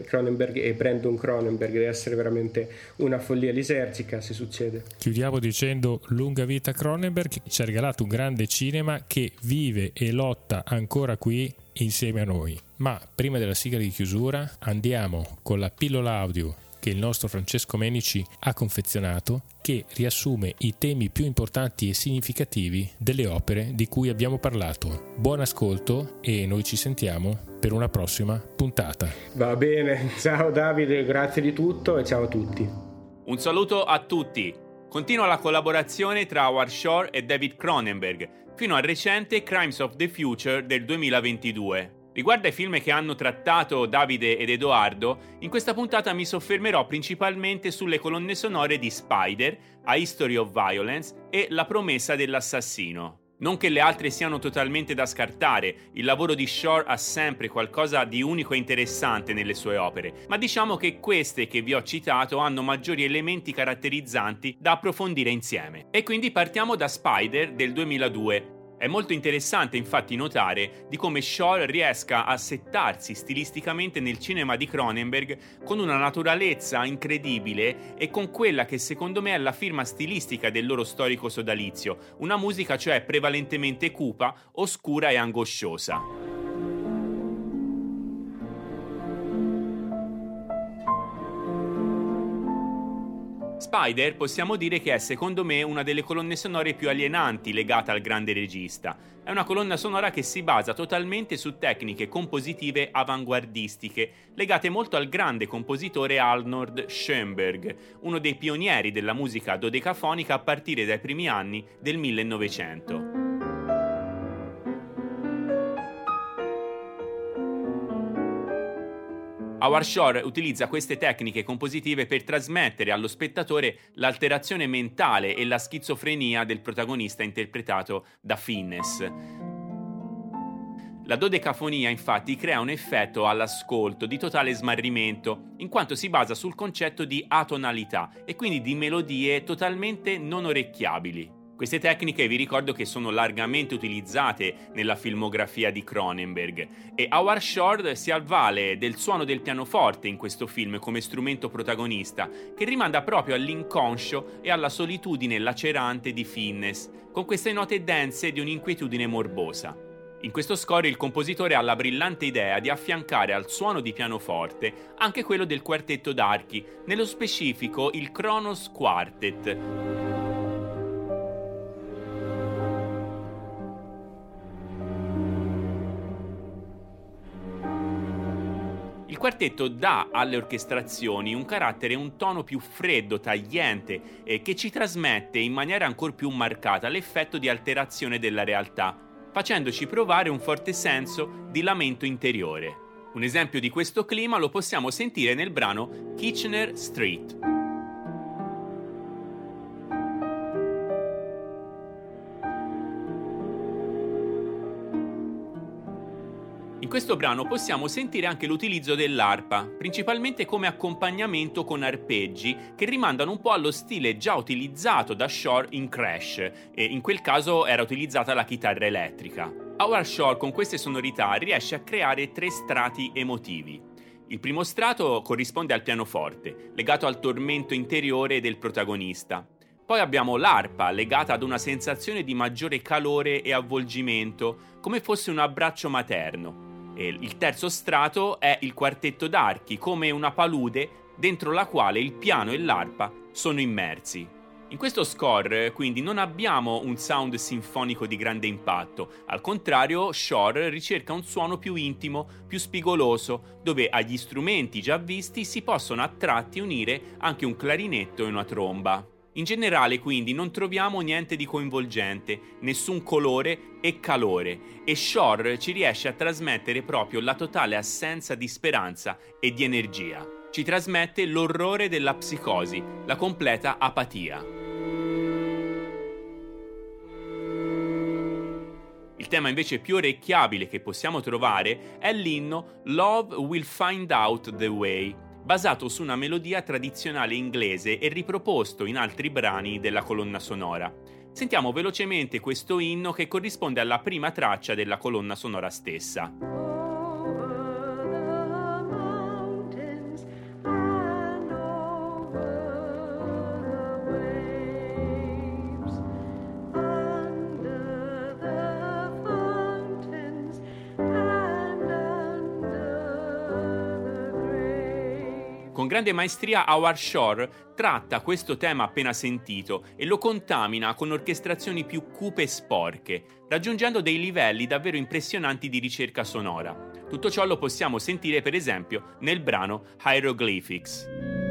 Cronenberg e Brandon Cronenberg, deve essere veramente una follia lisergica se succede. Chiudiamo dicendo lunga vita Cronenberg, ci ha regalato un grande cinema che vive e lotta ancora qui insieme a noi. Ma prima della sigla di chiusura andiamo con la pillola audio che il nostro Francesco Menici ha confezionato che riassume i temi più importanti e significativi delle opere di cui abbiamo parlato. Buon ascolto e noi ci sentiamo per una prossima puntata. Va bene, ciao Davide, grazie di tutto e ciao a tutti. Un saluto a tutti. Continua la collaborazione tra Howard Shore e David Cronenberg, fino al recente Crimes of the Future del 2022. Riguardo ai film che hanno trattato Davide ed Edoardo, in questa puntata mi soffermerò principalmente sulle colonne sonore di Spider, A History of Violence e La promessa dell'assassino. Non che le altre siano totalmente da scartare, il lavoro di Shore ha sempre qualcosa di unico e interessante nelle sue opere, ma diciamo che queste che vi ho citato hanno maggiori elementi caratterizzanti da approfondire insieme. E quindi partiamo da Spider del 2002, è molto interessante infatti notare di come Shaw riesca a settarsi stilisticamente nel cinema di Cronenberg con una naturalezza incredibile e con quella che secondo me è la firma stilistica del loro storico sodalizio, una musica cioè prevalentemente cupa, oscura e angosciosa. Spider possiamo dire che è secondo me una delle colonne sonore più alienanti legata al grande regista. È una colonna sonora che si basa totalmente su tecniche compositive avanguardistiche, legate molto al grande compositore Arnold Schoenberg, uno dei pionieri della musica dodecafonica a partire dai primi anni del 1900. Howard Shore utilizza queste tecniche compositive per trasmettere allo spettatore l'alterazione mentale e la schizofrenia del protagonista interpretato da Finnes. La dodecafonia infatti crea un effetto all'ascolto di totale smarrimento, in quanto si basa sul concetto di atonalità e quindi di melodie totalmente non orecchiabili. Queste tecniche vi ricordo che sono largamente utilizzate nella filmografia di Cronenberg e Howard Shore si avvale del suono del pianoforte in questo film come strumento protagonista che rimanda proprio all'inconscio e alla solitudine lacerante di Finnes, con queste note dense di un'inquietudine morbosa. In questo score il compositore ha la brillante idea di affiancare al suono di pianoforte anche quello del quartetto d'archi, nello specifico il Kronos Quartet. Il quartetto dà alle orchestrazioni un carattere e un tono più freddo, tagliente, eh, che ci trasmette in maniera ancora più marcata l'effetto di alterazione della realtà, facendoci provare un forte senso di lamento interiore. Un esempio di questo clima lo possiamo sentire nel brano Kitchener Street. In questo brano possiamo sentire anche l'utilizzo dell'arpa, principalmente come accompagnamento con arpeggi che rimandano un po' allo stile già utilizzato da Shore in Crash, e in quel caso era utilizzata la chitarra elettrica. Howard Shore con queste sonorità riesce a creare tre strati emotivi. Il primo strato corrisponde al pianoforte, legato al tormento interiore del protagonista. Poi abbiamo l'arpa, legata ad una sensazione di maggiore calore e avvolgimento, come fosse un abbraccio materno. Il terzo strato è il quartetto d'archi, come una palude dentro la quale il piano e l'arpa sono immersi. In questo score quindi non abbiamo un sound sinfonico di grande impatto, al contrario Shore ricerca un suono più intimo, più spigoloso, dove agli strumenti già visti si possono a tratti unire anche un clarinetto e una tromba. In generale quindi non troviamo niente di coinvolgente, nessun colore e calore e Shore ci riesce a trasmettere proprio la totale assenza di speranza e di energia. Ci trasmette l'orrore della psicosi, la completa apatia. Il tema invece più orecchiabile che possiamo trovare è l'inno Love Will Find Out the Way basato su una melodia tradizionale inglese e riproposto in altri brani della colonna sonora. Sentiamo velocemente questo inno che corrisponde alla prima traccia della colonna sonora stessa. Con grande maestria Howard Shore tratta questo tema appena sentito e lo contamina con orchestrazioni più cupe e sporche, raggiungendo dei livelli davvero impressionanti di ricerca sonora. Tutto ciò lo possiamo sentire per esempio nel brano Hieroglyphics.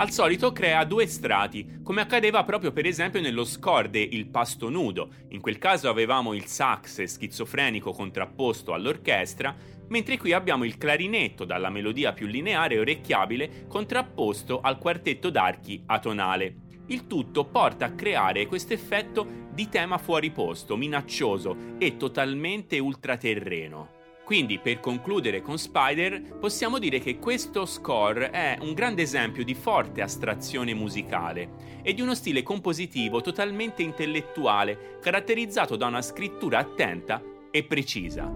Al solito crea due strati, come accadeva proprio per esempio nello score de Il Pasto Nudo. In quel caso avevamo il sax schizofrenico contrapposto all'orchestra, mentre qui abbiamo il clarinetto dalla melodia più lineare e orecchiabile contrapposto al quartetto d'archi atonale. Il tutto porta a creare questo effetto di tema fuori posto, minaccioso e totalmente ultraterreno. Quindi per concludere con Spider possiamo dire che questo score è un grande esempio di forte astrazione musicale e di uno stile compositivo totalmente intellettuale caratterizzato da una scrittura attenta e precisa.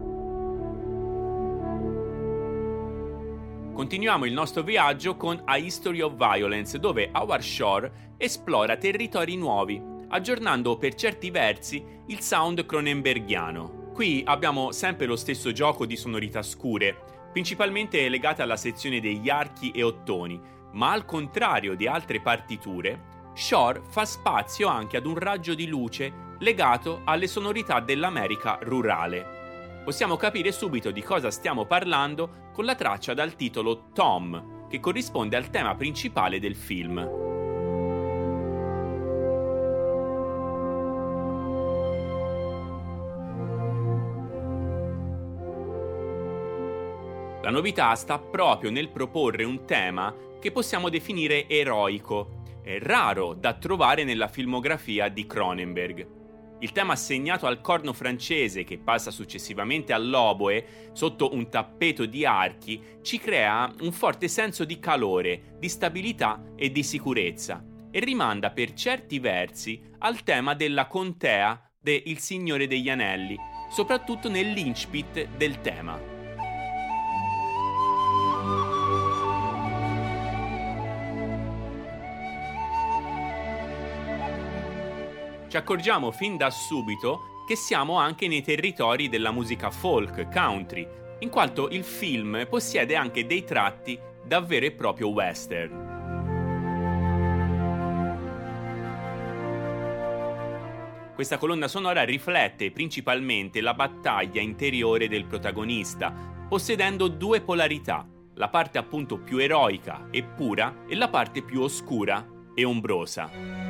Continuiamo il nostro viaggio con A History of Violence, dove Howard Shore esplora territori nuovi, aggiornando per certi versi il sound cronenbergiano. Qui abbiamo sempre lo stesso gioco di sonorità scure, principalmente legate alla sezione degli archi e ottoni, ma al contrario di altre partiture, Shore fa spazio anche ad un raggio di luce legato alle sonorità dell'America rurale. Possiamo capire subito di cosa stiamo parlando con la traccia dal titolo Tom, che corrisponde al tema principale del film. La novità sta proprio nel proporre un tema che possiamo definire eroico, raro da trovare nella filmografia di Cronenberg. Il tema assegnato al corno francese, che passa successivamente all'oboe sotto un tappeto di archi, ci crea un forte senso di calore, di stabilità e di sicurezza e rimanda per certi versi al tema della contea de Il Signore degli Anelli, soprattutto nell'incipit del tema. Ci accorgiamo fin da subito che siamo anche nei territori della musica folk, country, in quanto il film possiede anche dei tratti da vero e proprio western. Questa colonna sonora riflette principalmente la battaglia interiore del protagonista, possedendo due polarità, la parte appunto più eroica e pura e la parte più oscura e ombrosa.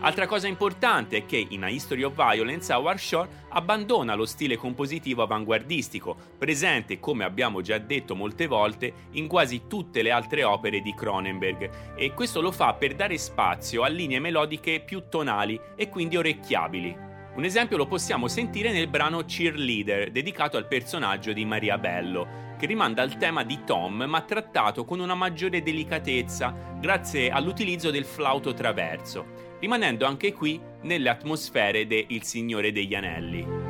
Altra cosa importante è che in A History of Violence Howard Shore abbandona lo stile compositivo avanguardistico, presente, come abbiamo già detto molte volte, in quasi tutte le altre opere di Cronenberg, e questo lo fa per dare spazio a linee melodiche più tonali e quindi orecchiabili. Un esempio lo possiamo sentire nel brano Cheerleader, dedicato al personaggio di Maria Bello, che rimanda al tema di Tom ma trattato con una maggiore delicatezza grazie all'utilizzo del flauto traverso rimanendo anche qui nelle atmosfere de Il Signore degli Anelli.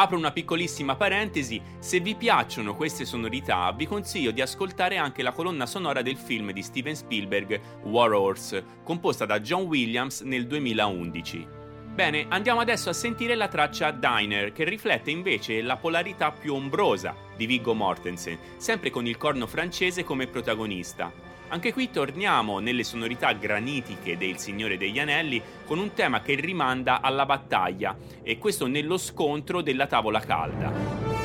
Apro una piccolissima parentesi, se vi piacciono queste sonorità vi consiglio di ascoltare anche la colonna sonora del film di Steven Spielberg War Horse, composta da John Williams nel 2011. Bene, andiamo adesso a sentire la traccia Diner, che riflette invece la polarità più ombrosa di Viggo Mortensen, sempre con il corno francese come protagonista. Anche qui torniamo nelle sonorità granitiche del Signore degli Anelli con un tema che rimanda alla battaglia, e questo nello scontro della tavola calda.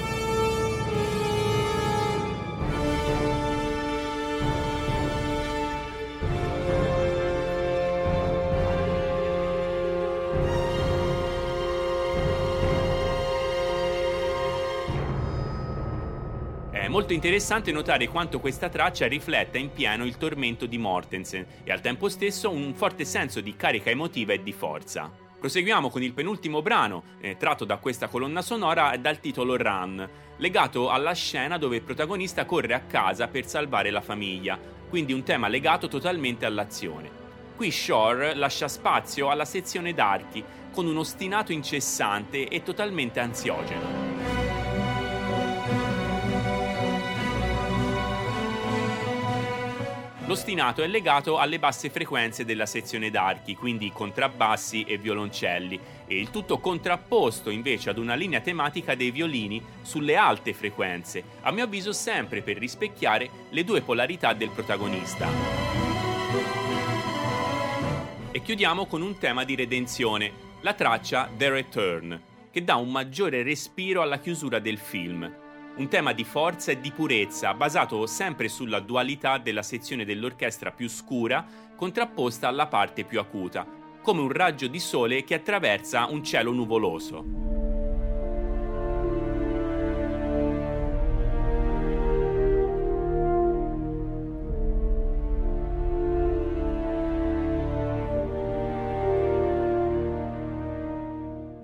Molto interessante notare quanto questa traccia rifletta in pieno il tormento di Mortensen e al tempo stesso un forte senso di carica emotiva e di forza. Proseguiamo con il penultimo brano, eh, tratto da questa colonna sonora dal titolo Run, legato alla scena dove il protagonista corre a casa per salvare la famiglia, quindi un tema legato totalmente all'azione. Qui Shore lascia spazio alla sezione d'archi, con un ostinato incessante e totalmente ansiogeno. L'ostinato è legato alle basse frequenze della sezione d'archi, quindi contrabbassi e violoncelli, e il tutto contrapposto invece ad una linea tematica dei violini sulle alte frequenze, a mio avviso sempre per rispecchiare le due polarità del protagonista. E chiudiamo con un tema di redenzione, la traccia The Return, che dà un maggiore respiro alla chiusura del film un tema di forza e di purezza basato sempre sulla dualità della sezione dell'orchestra più scura contrapposta alla parte più acuta, come un raggio di sole che attraversa un cielo nuvoloso.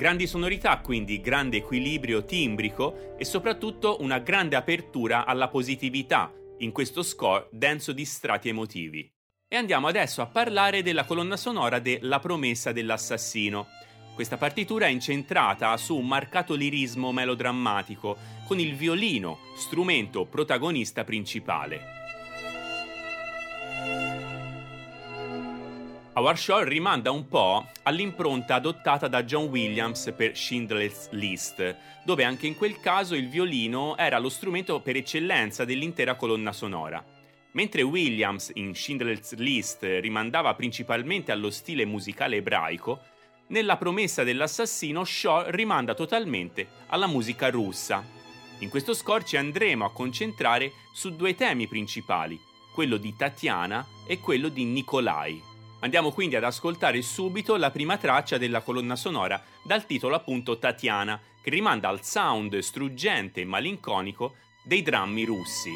Grandi sonorità, quindi grande equilibrio timbrico e soprattutto una grande apertura alla positività in questo score denso di strati emotivi. E andiamo adesso a parlare della colonna sonora de La promessa dell'assassino. Questa partitura è incentrata su un marcato lirismo melodrammatico, con il violino, strumento protagonista principale. Howard Shore rimanda un po' all'impronta adottata da John Williams per Schindler's List, dove anche in quel caso il violino era lo strumento per eccellenza dell'intera colonna sonora. Mentre Williams in Schindler's List rimandava principalmente allo stile musicale ebraico, nella promessa dell'assassino Shaw rimanda totalmente alla musica russa. In questo score ci andremo a concentrare su due temi principali, quello di Tatiana e quello di Nikolai. Andiamo quindi ad ascoltare subito la prima traccia della colonna sonora dal titolo appunto Tatiana, che rimanda al sound struggente e malinconico dei drammi russi.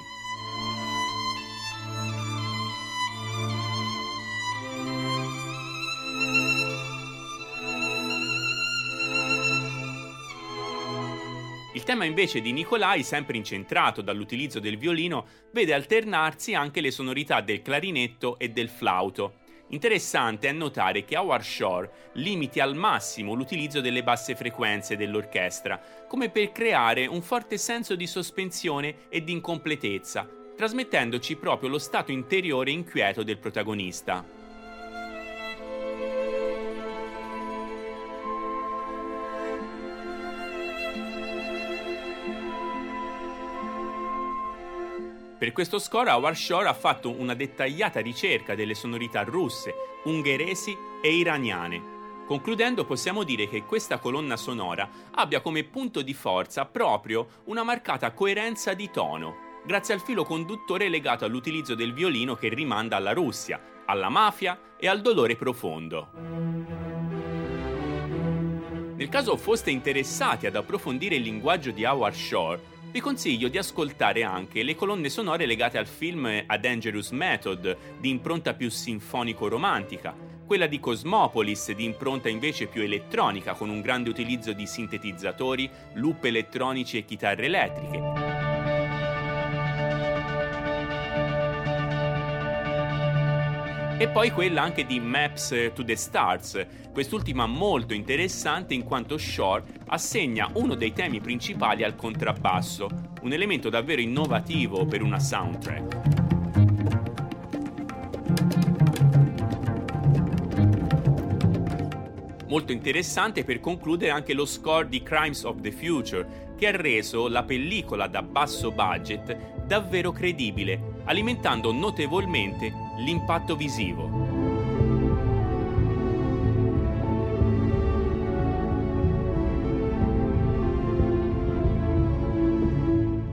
Il tema invece di Nicolai, sempre incentrato dall'utilizzo del violino, vede alternarsi anche le sonorità del clarinetto e del flauto. Interessante è notare che Howard Shore limiti al massimo l'utilizzo delle basse frequenze dell'orchestra, come per creare un forte senso di sospensione e di incompletezza, trasmettendoci proprio lo stato interiore inquieto del protagonista. Per questo score Howard Shore ha fatto una dettagliata ricerca delle sonorità russe, ungheresi e iraniane. Concludendo possiamo dire che questa colonna sonora abbia come punto di forza proprio una marcata coerenza di tono, grazie al filo conduttore legato all'utilizzo del violino che rimanda alla Russia, alla mafia e al dolore profondo. Nel caso foste interessati ad approfondire il linguaggio di Howard Shore, vi consiglio di ascoltare anche le colonne sonore legate al film A Dangerous Method, di impronta più sinfonico-romantica, quella di Cosmopolis, di impronta invece più elettronica, con un grande utilizzo di sintetizzatori, loop elettronici e chitarre elettriche. E poi quella anche di Maps to the Stars, quest'ultima molto interessante in quanto Shore assegna uno dei temi principali al contrabbasso, un elemento davvero innovativo per una soundtrack. Molto interessante per concludere anche lo score di Crimes of the Future, che ha reso la pellicola da basso budget davvero credibile, alimentando notevolmente l'impatto visivo.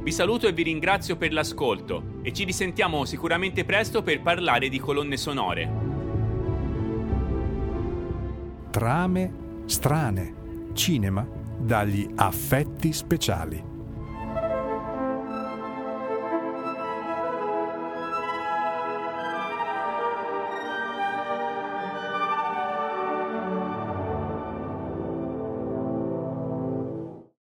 Vi saluto e vi ringrazio per l'ascolto e ci risentiamo sicuramente presto per parlare di colonne sonore. Trame strane, cinema dagli affetti speciali.